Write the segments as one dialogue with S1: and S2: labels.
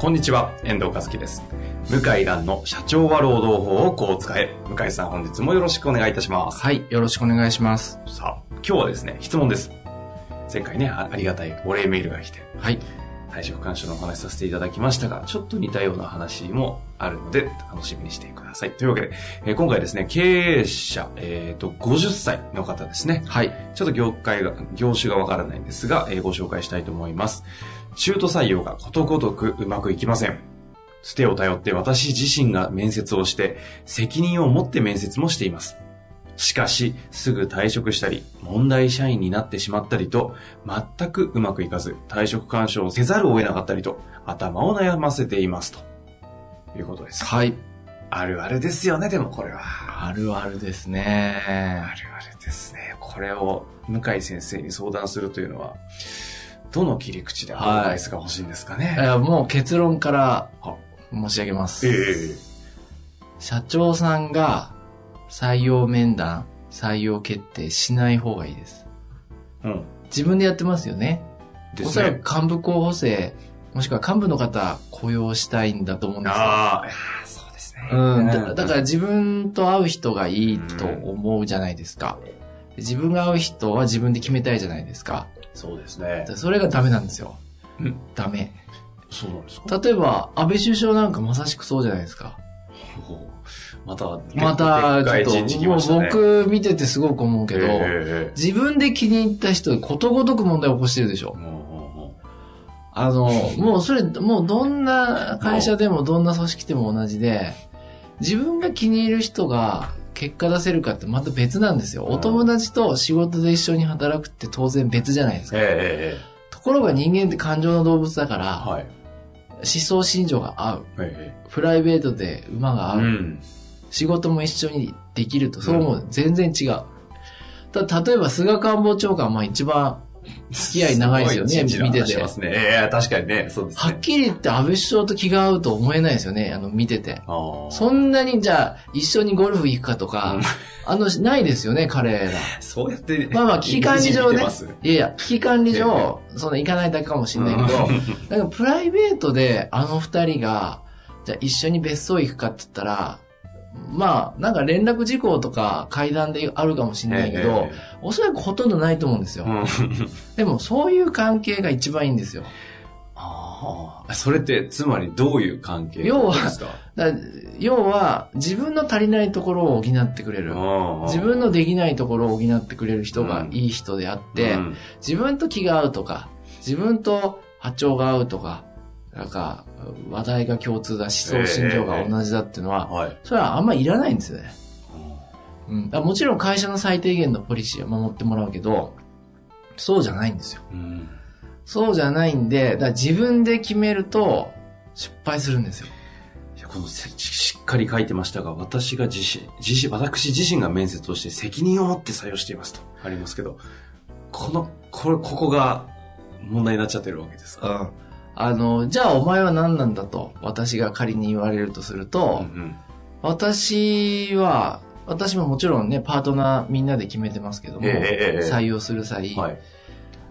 S1: こんにちは、遠藤和樹です。向井蘭の社長は労働法をこう使え。向井さん本日もよろしくお願いいたします。
S2: はい、よろしくお願いします。
S1: さあ、今日はですね、質問です。前回ね、あありがたいお礼メールが来て、
S2: はい。
S1: 退職勧奨のお話しさせていただきましたが、ちょっと似たような話もあるので、楽しみにしてください。というわけで、えー今回ですね、経営者、えっ、と、50歳の方ですね。
S2: はい。
S1: ちょっと業界が、業種がわからないんですが、えーご紹介したいと思います。中途採用がことごとくうまくいきません。つてを頼って私自身が面接をして、責任を持って面接もしています。しかし、すぐ退職したり、問題社員になってしまったりと、全くうまくいかず、退職干渉をせざるを得なかったりと、頭を悩ませています。ということです。
S2: はい。
S1: あるあるですよね、でもこれは。
S2: あるあるですね。
S1: あるあるですね。これを向井先生に相談するというのは、どの切り口でアドバイスが欲しいんですかね？
S2: えーもう結論から
S1: は
S2: 申し上げます。
S1: え
S2: 社長さんが採用面談、採用決定しない方がいいです。
S1: えうん。
S2: 自分でやってますよね。
S1: です
S2: おそら
S1: ね。
S2: く幹部候補生、もしくは幹部の方雇用したいんだと思うんですよ。
S1: ああ、そうですね。
S2: うん、だだから自分と会う人がいいと思うじゃないですか。自分が会う人は自分で決めたいじゃないですか。
S1: そうですね。
S2: それがダメなんですよ。
S1: うん
S2: ダメ。
S1: そうなんですか？
S2: 例えば、安倍首相なんかまさしくそうじゃないですか。
S1: また、
S2: また、ちょっと、もう僕見ててすごく思うけど、
S1: え
S2: 自分で気に入った人でことごとく問題を起こしてるでしょあの、もうそれ、もうどんな会社でもどんな組織でも同じで、自分が気に入る人が結果出せるかってまた別なんですよ。
S1: うん
S2: お友達と仕事で一緒に働くって当然別じゃないですか。
S1: うええええ
S2: ところが人間って感情の動物だから、
S1: はい。
S2: 思想心情が合う。
S1: え
S2: プライベートで馬が合う。
S1: えうん。
S2: 仕事も一緒にできると、そう思う。全然違う。た、例えば菅官房長官、まあ一番付き合い長いですよね、見て。
S1: てますね。ええ確かにね、そうですね。
S2: はっきり言って安倍首相と気が合うと思えないですよね、あの、見てて。そんなにじゃあ、一緒にゴルフ行くかとか、
S1: うん
S2: あの、ないですよね、彼ら。
S1: そうやって、
S2: まあまあ、危機管理上ね。いやいや、危機管理上、そんな行かないだけかもしれないけど、だからプライベートであの二人が、じゃあ一緒に別荘行くかって言ったら、まあ、なんか連絡事項とか階段であるかもしれないけど、
S1: ええ
S2: おそらくほとんどないと思うんですよ。
S1: うん
S2: でも、そういう関係が一番いいんですよ。
S1: ああ。それって、つまりどういう関係
S2: 要は要は、自分の足りないところを補ってくれる。自分のできないところを補ってくれる人がいい人であって、
S1: うん
S2: 自分と気が合うとか、自分と波長が合うとか、なんか、話題が共通だ、思想心情が同じだっていうのは、
S1: はい。
S2: それはあんまいらないんですよね。うん、だもちろん会社の最低限のポリシーは守ってもらうけど、そうじゃないんですよ。
S1: うん
S2: そうじゃないんで、だ自分で決めると失敗するんですよ。
S1: いやこのせしっかり書いてましたが、私が自身、自身、私自身が面接をして責任を持って採用していますとありますけど、この、これ、ここが問題になっちゃってるわけですか？
S2: うん。あの、じゃあお前は何なんだと、私が仮に言われるとすると、
S1: うん
S2: 私は、私ももちろんね、パートナーみんなで決めてますけども、
S1: ええええええ
S2: 採用する際、
S1: はい。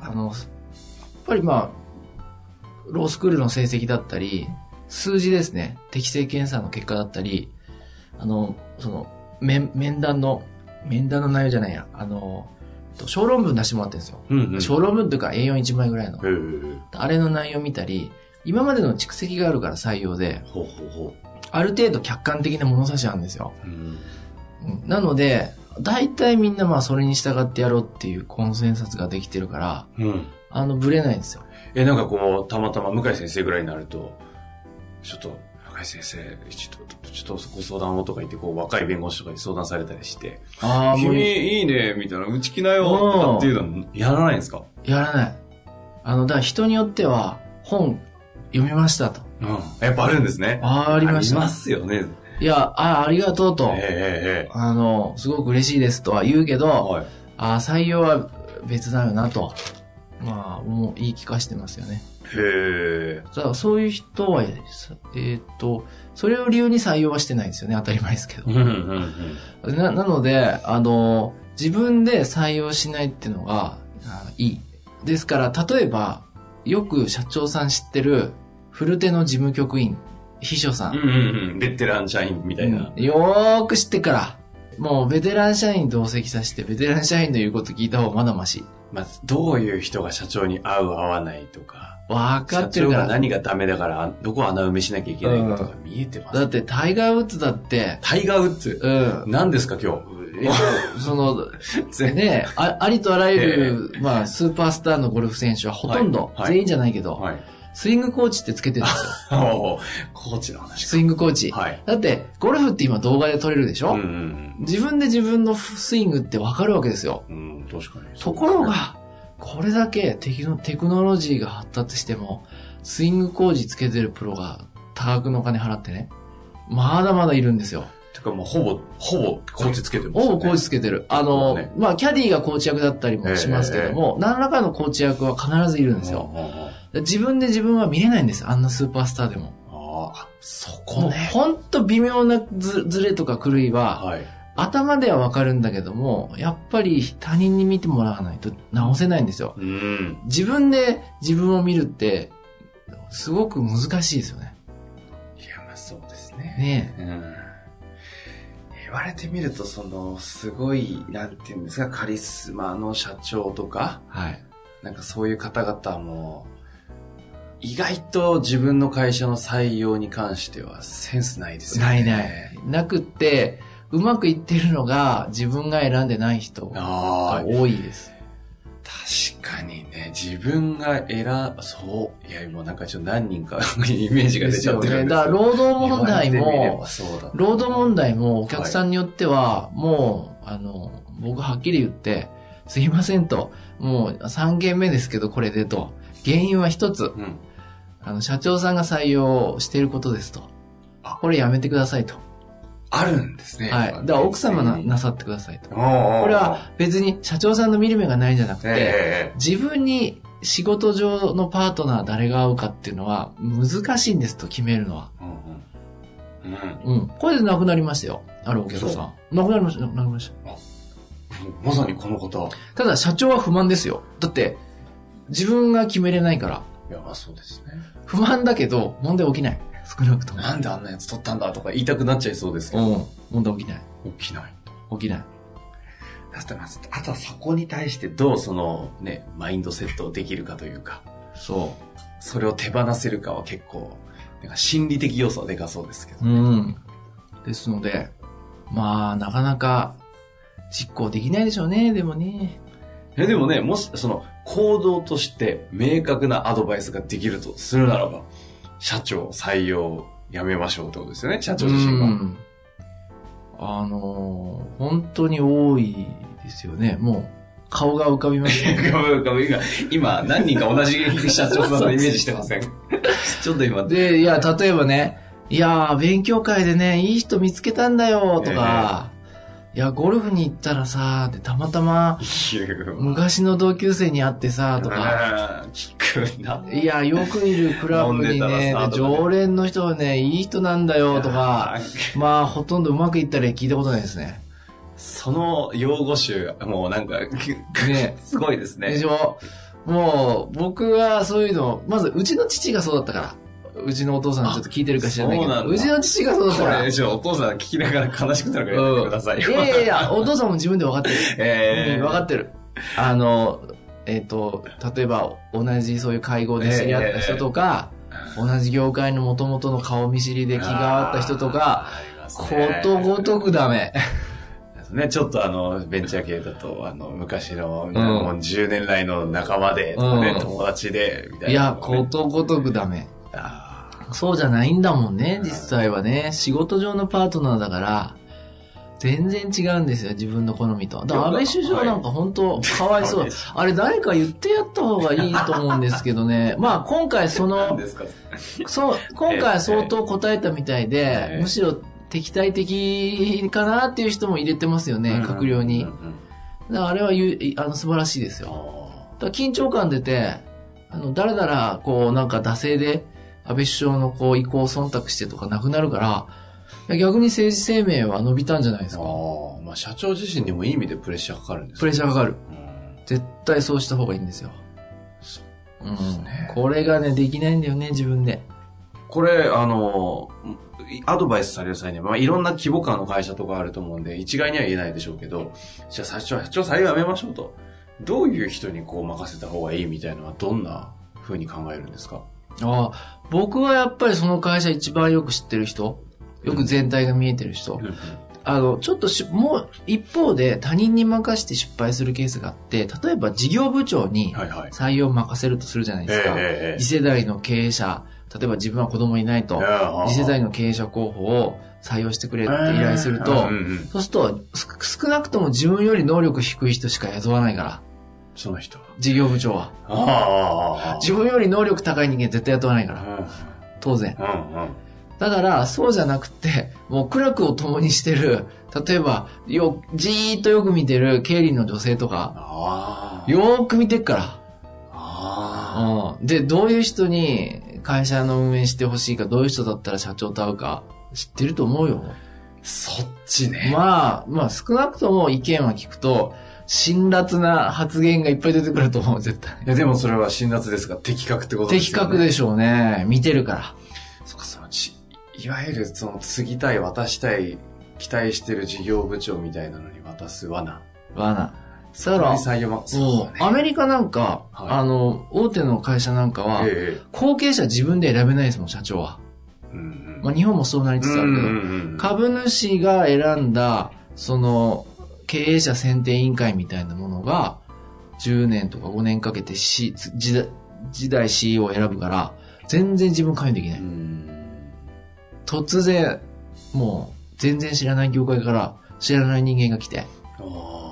S2: あの、やっぱりまあ、ロースクールの成績だったり、数字ですね、適正検査の結果だったり、あの、その、面、面談の、面談の内容じゃないや、あの、と小論文出してもらってるんですよ。
S1: うんうん。
S2: 小論文というか A41 枚ぐらいの。
S1: ええ
S2: あれの内容見たり、今までの蓄積があるから採用で、
S1: ほうほうほ
S2: ある程度客観的な物差しあるんですよ。
S1: う。うん。
S2: うんなので、大体みんなまあそれに従ってやろうっていうコンセンサスができてるから、
S1: うん。
S2: あの、ブレないんですよ。
S1: え、なんかこう、たまたま向井先生ぐらいになると、ちょっと、はい先生、ちょっと、ちょっとご相談をとか言って、こう、若い弁護士とかに相談されたりして、
S2: ああ、
S1: 君いいね、みたいな、うち来なよ、とかっていうのはやらないんですか？
S2: やらない。あの、だから人によっては、本読みましたと。
S1: うん。やっぱあるんですね。
S2: ああ、ありました。
S1: ありますよね。
S2: いや、ああ、ありがとうと。
S1: えええ
S2: あの、すごく嬉しいですとは言うけど、
S1: えはい。
S2: ああ、採用は別だよなと。まあ、もう言い聞かしてますよね。
S1: へえ。
S2: だからそういう人は、さえーっと、それを理由に採用はしてないんですよね。当たり前ですけど
S1: うん。うんうん。
S2: な、なので、あの、自分で採用しないっていうのが、あいい。ですから、例えば、よく社長さん知ってる、古手の事務局員、秘書さん。
S1: うんうんうん。ベテラン社員みたいな。
S2: よーく知ってから、もうベテラン社員同席させて、ベテラン社員の言うこと聞いた方がまだまし。
S1: まあ、どういう人が社長に合う合わないとか、
S2: わか
S1: 社長が
S2: ってるから。
S1: 何がダメだから、あどこ穴埋めしなきゃいけないかとか見えてます。
S2: だって、タイガー・ウッズだって、
S1: タイガー・ウッズ？
S2: うん。
S1: 何ですか今
S2: いやその、ねあ、ありとあらゆる、まあ、スーパースターのゴルフ選手はほとんど、全員じゃないけど、
S1: 日。はい。
S2: スイングコーチってつけてるんですよ。
S1: コーチの話
S2: スイングコーチ。
S1: か。はい。
S2: だって、ゴルフって今動画で撮れるでしょ、
S1: うんうん
S2: 自分で自分のスイングってわかるわけですよ。
S1: うん。うん、確かに。
S2: ところが、これだけテクノテクノロジーが発達しても、スイング工事つけてるプロが多額のお金払ってね、まだまだいるんですよ。
S1: てかもうほぼ、ほぼコーチつけてますよね。
S2: ほぼコーチつけてる。あの、
S1: ね
S2: まあ、キャディーがコーチ役だったりもしますけども、何らかのコーチ役は必ずいるんですよ。
S1: うんうんうん
S2: 自分で自分は見れないんですよ。あんなスーパースターでも。
S1: ああ、そこね。
S2: ほんと微妙なずずれとか狂いは、
S1: はい。
S2: 頭ではわかるんだけども、やっぱり他人に見てもらわないと直せないんですよ。
S1: うん。
S2: 自分で自分を見るって、すごく難しいですよね。
S1: いや、まあそうですね。
S2: ね
S1: うん。言われてみると、その、すごい、なんていうんですか、カリスマの社長とか、
S2: はい。
S1: なんかそういう方々も、意外と自分の会社の採用に関してはセンスないですよね。
S2: ないない。なくって、うまくいってるのが自分が選んでない人が多いです。
S1: 確かにね、自分が選、そう、いや、もうなんかちょっと何人か イメージが出ちゃってるんです
S2: だから労働問題も。労働問題もお客さんによっては、もう、あの、僕はっきり言って、すいませんと、もう3件目ですけど、これでと。原因は一つ、
S1: うん。
S2: あの、社長さんが採用していることですと
S1: あ。
S2: これやめてくださいと。
S1: あるんですね。
S2: はい。だから奥様ななさってくださいと。
S1: こ
S2: これは、別に社長さんの見る目がないんじゃなくて、
S1: え
S2: 自分に仕事上のパートナー誰が合うかっていうのは難しいんですと決めるのは。
S1: えうんうん。うん。
S2: うん。これで亡くなりましたよ。あるお客さん。亡くなりました、亡くなりました。
S1: まさにこの方。
S2: ただ社長は不満ですよ。だって、自分が決めれないから。
S1: いや、まあそうですね。
S2: 不満だけど、問題起きない。少なくとも。
S1: なんであんなやつ取ったんだとか言いたくなっちゃいそうですけど、
S2: うん。問題起きない。
S1: 起きない。
S2: 起きない。
S1: だってあとはそこに対してどうそのね、マインドセットできるかというか、
S2: そ
S1: それを手放せるかは結構、なんか心理的要素はでかそうですけど。
S2: う。うん。ですので、まあ、なかなか実行できないでしょうね、でもね。
S1: えでもね、もし、その、行動として明確なアドバイスができるとするならば、社長採用やめましょうってことですよね、社長自身が。
S2: うん。あのー本当に多いですよね。もう、顔が浮かびますね。
S1: ごめんごめん今、今、何人か同じ社長さんのイメージしてません？ちょっと今、
S2: で、いや、例えばね、いやー、勉強会でね、いい人見つけたんだよ、とか、いや、ゴルフに行ったらさ、で、たまたま、昔の同級生に会ってさ、とか、
S1: か、聞くな。
S2: いや、よくいるクラブにね常連の人はね、いい人なんだよ、とか、まあ、ほとんどうまくいったら聞いたことないですね。
S1: その用語集、もうなんか、
S2: ね。
S1: すごいですね。
S2: でしょ？もう、僕はそういうの、まず、うちの父がそうだったから。うちのお父さんちょっと聞いてるか知らないけど、
S1: う
S2: ちの父がそうだったから。
S1: これ、ちょ、お父さん聞きながら悲しくなるからやめてくださいよ。
S2: いやいやいや、お父さんも自分で分かってる。
S1: え
S2: うん分かってる。あの、えっ、と、例えば、同じそういう会合で知り合った人とか、同じ業界の元々の顔見知りで気が合った人とか、、ことごとくダメ。
S1: ね、ちょっとあの、ベンチャー系だと、あの、昔の、
S2: ん
S1: もう10年来の仲間で、ね
S2: うん
S1: 友達で、みたいな。
S2: いや、ことごとくダメ。
S1: あ
S2: そうじゃないんだもんね、実際はね。仕事上のパートナーだから、全然違うんですよ、自分の好みと。だから安倍首相なんか本当、かわいそう
S1: はい。
S2: あれ誰か言ってやった方がいいと思うんですけどね。まあ今回その、そう、今回は相当答えたみたい
S1: え
S2: で
S1: え、
S2: むしろ敵対的かなっていう人も入れてますよね、閣僚にだからあれはゆあの素晴らしいですよ。緊張感出て、あの、だらだら、こう、なんか惰性で、安倍首相のこう、意向を忖度してとかなくなるから、逆に政治生命は伸びたんじゃないですか。
S1: ああ、まあ社長自身にもいい意味でプレッシャーかかるんです
S2: プレッシャーかかる。
S1: うん
S2: 絶対そうした方がいいんですよ。
S1: そう
S2: うん
S1: ですね
S2: これがね、できないんだよね、自分で。
S1: これ、あの、アドバイスされる際には、まあ、いろんな規模感の会社とかあると思うんで、一概には言えないでしょうけど、じゃあ社長、社長採用やめましょうと。どういう人にこう任せた方がいいみたいなのはどんな風に考えるんですか？
S2: ああ僕はやっぱりその会社一番よく知ってる人、よく全体が見えてる人、あの、ちょっとし、もう一方で他人に任して失敗するケースがあって、例えば事業部長に
S1: はいはい。
S2: 採用を任せるとするじゃないですか。
S1: ええ
S2: 次世代の経営者、例えば自分は子供いないと、次世代の経営者候補を採用してくれって依頼すると、
S1: うんうん。
S2: そうすると、す少なくとも自分より能力低い人しか雇わないから、
S1: その人は。
S2: 事業部長は。
S1: ああ。
S2: 自分より能力高い人間絶対雇わないから、
S1: うん
S2: 当然。
S1: うんうん。
S2: だから、そうじゃなくて、もう苦楽を共にしてる、例えば、よ、じーっとよく見てる経理の女性とか。よーく見てっから。
S1: あ
S2: うん。で、どういう人に会社の運営してほしいか、どういう人だったら社長と会うか、知ってると思うよ。
S1: あ。そっちね。
S2: まあ、まあ少なくとも意見は聞くと、辛辣な発言がいっぱい出てくると思う、絶対。
S1: いや、でもそれは辛辣ですが、的確ってことです
S2: 的
S1: よね。
S2: 確でしょうね。見てるから。
S1: そっか、そのち、いわゆるその、継ぎたい、渡したい、期待してる事業部長みたいなのに渡す罠。
S2: 罠。だから、そう、アメリカなんか、
S1: はい
S2: あの、大手の会社なんかは、
S1: ええ
S2: 後継者自分で選べないですもん、社長は。
S1: うんうん。
S2: まあ日本もそうなりつつあるけど、
S1: うんうんうん
S2: 株主が選んだ、その、経営者選定委員会みたいなものが、10年とか5年かけて、C、時代時代 CEO を選ぶから、全然自分関与できな
S1: う
S2: い。
S1: ん。
S2: 突然、もう、全然知らない業界から、知らない人間が来て、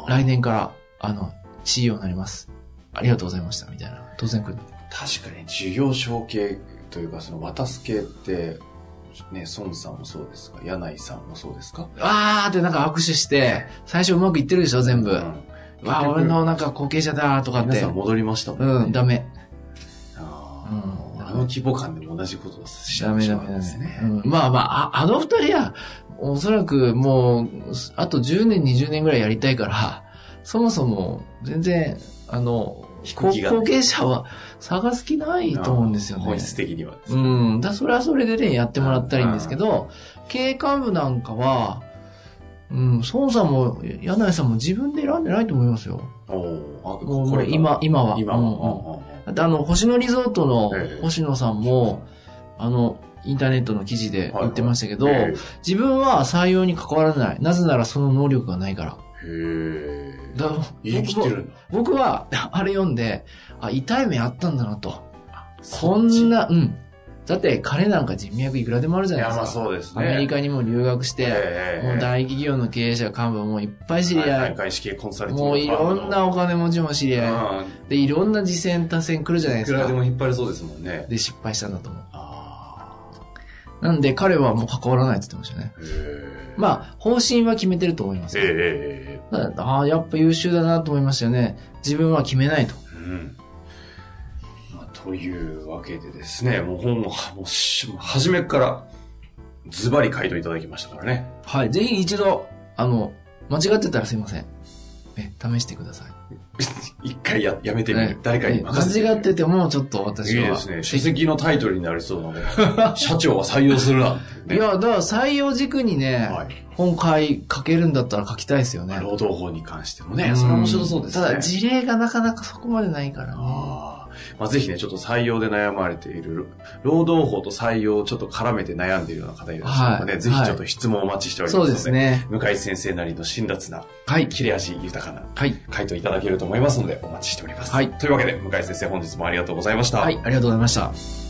S2: 来年から、あの、CEO になります。ありがとうございました、みたいな。当然来る。
S1: 確かに、事業承継というか、その渡す系って、ね、孫さんもそうですか、柳井さんもそうですか？
S2: あーってなんか握手して、最初うまくいってるでしょ、全部。
S1: うん
S2: わあ、俺のなんか後継者だとかって
S1: 皆さ。ん戻りましたもんね。
S2: うん、ダメ。
S1: あの規模感でも同じことをしちゃ
S2: ダメダメ
S1: ですね。
S2: うんまあまあ、ああの二人は、おそらくもう、あと10年、20年ぐらいやりたいから、そもそも全然、あの、後
S1: 引く気が
S2: 後継者は探す気ないと思うんですよね。
S1: 本質的にはね。
S2: うん。だそれはそれでね、やってもらったらいいんですけど、経営幹部なんかは、うん、孫さんも、柳井さんも自分で選んでないと思いますよ。
S1: おこれ
S2: 今、今は。
S1: 今
S2: うんうんあの、星野リゾートの
S1: ええ
S2: 星野さんも、あの、インターネットの記事で言ってましたけど、
S1: へ
S2: 自分は採用に関わらない。なぜならその能力がないから。
S1: え。
S2: だ
S1: 言い切ってる。
S2: 僕は、あれ読んで、あ、痛い目あったんだなと。こ
S1: そ
S2: んな、うん。だって彼なんか人脈いくらでもあるじゃないですか。
S1: まあそうですね。
S2: アメリカにも留学して、
S1: ええ
S2: もう大企業の経営者幹部もいっぱい知り合い、
S1: はい外資系コンサルティング
S2: もういろんなお金持ちも知り合い、
S1: うん
S2: で、いろんな次戦多戦来るじゃないですか
S1: いくらで。も引っ張れそうですもんね。
S2: で、失敗したんだと思う。
S1: あ
S2: なんで彼はもう関わらないって言ってましたね。まあ、方針は決めてると思います
S1: ええ。
S2: ああ、やっぱ優秀だなと思いましたよね。自分は決めないと。
S1: うん。まあ、というわけでですね、もう本も、もう初めから、ズバリ回答いただきましたからね。
S2: はい。ぜひ一度、あの、間違ってたらすいません。え、試してください。
S1: 一回や、やめてみ
S2: ね
S1: る。誰かに任せて。
S2: 間違ってても、ちょっと私は。
S1: いいですね。書籍のタイトルになりそうなので、社長は採用するなね。
S2: いや、だから採用軸にね、
S1: はい。
S2: 本会書けるんだったら書きたいですよね。
S1: 労働法に関してもね、それは面白そうですね。
S2: ただ、事例がなかなかそこまでないからね。
S1: まあ、ぜひね、ちょっと採用で悩まれている、労働法と採用をちょっと絡めて悩んでいるような方いらっしゃるので、
S2: はい
S1: ぜひちょっと質問をお待ちしております
S2: そう
S1: ので、
S2: ですね。
S1: 向井先生なりの辛辣な、
S2: はい。
S1: 切れ味豊かな
S2: はい。
S1: 回答いただけると思いますので、お待ちしております。
S2: はい
S1: というわけで、向井先生本日もありがとうございました。
S2: はい。ありがとうございました。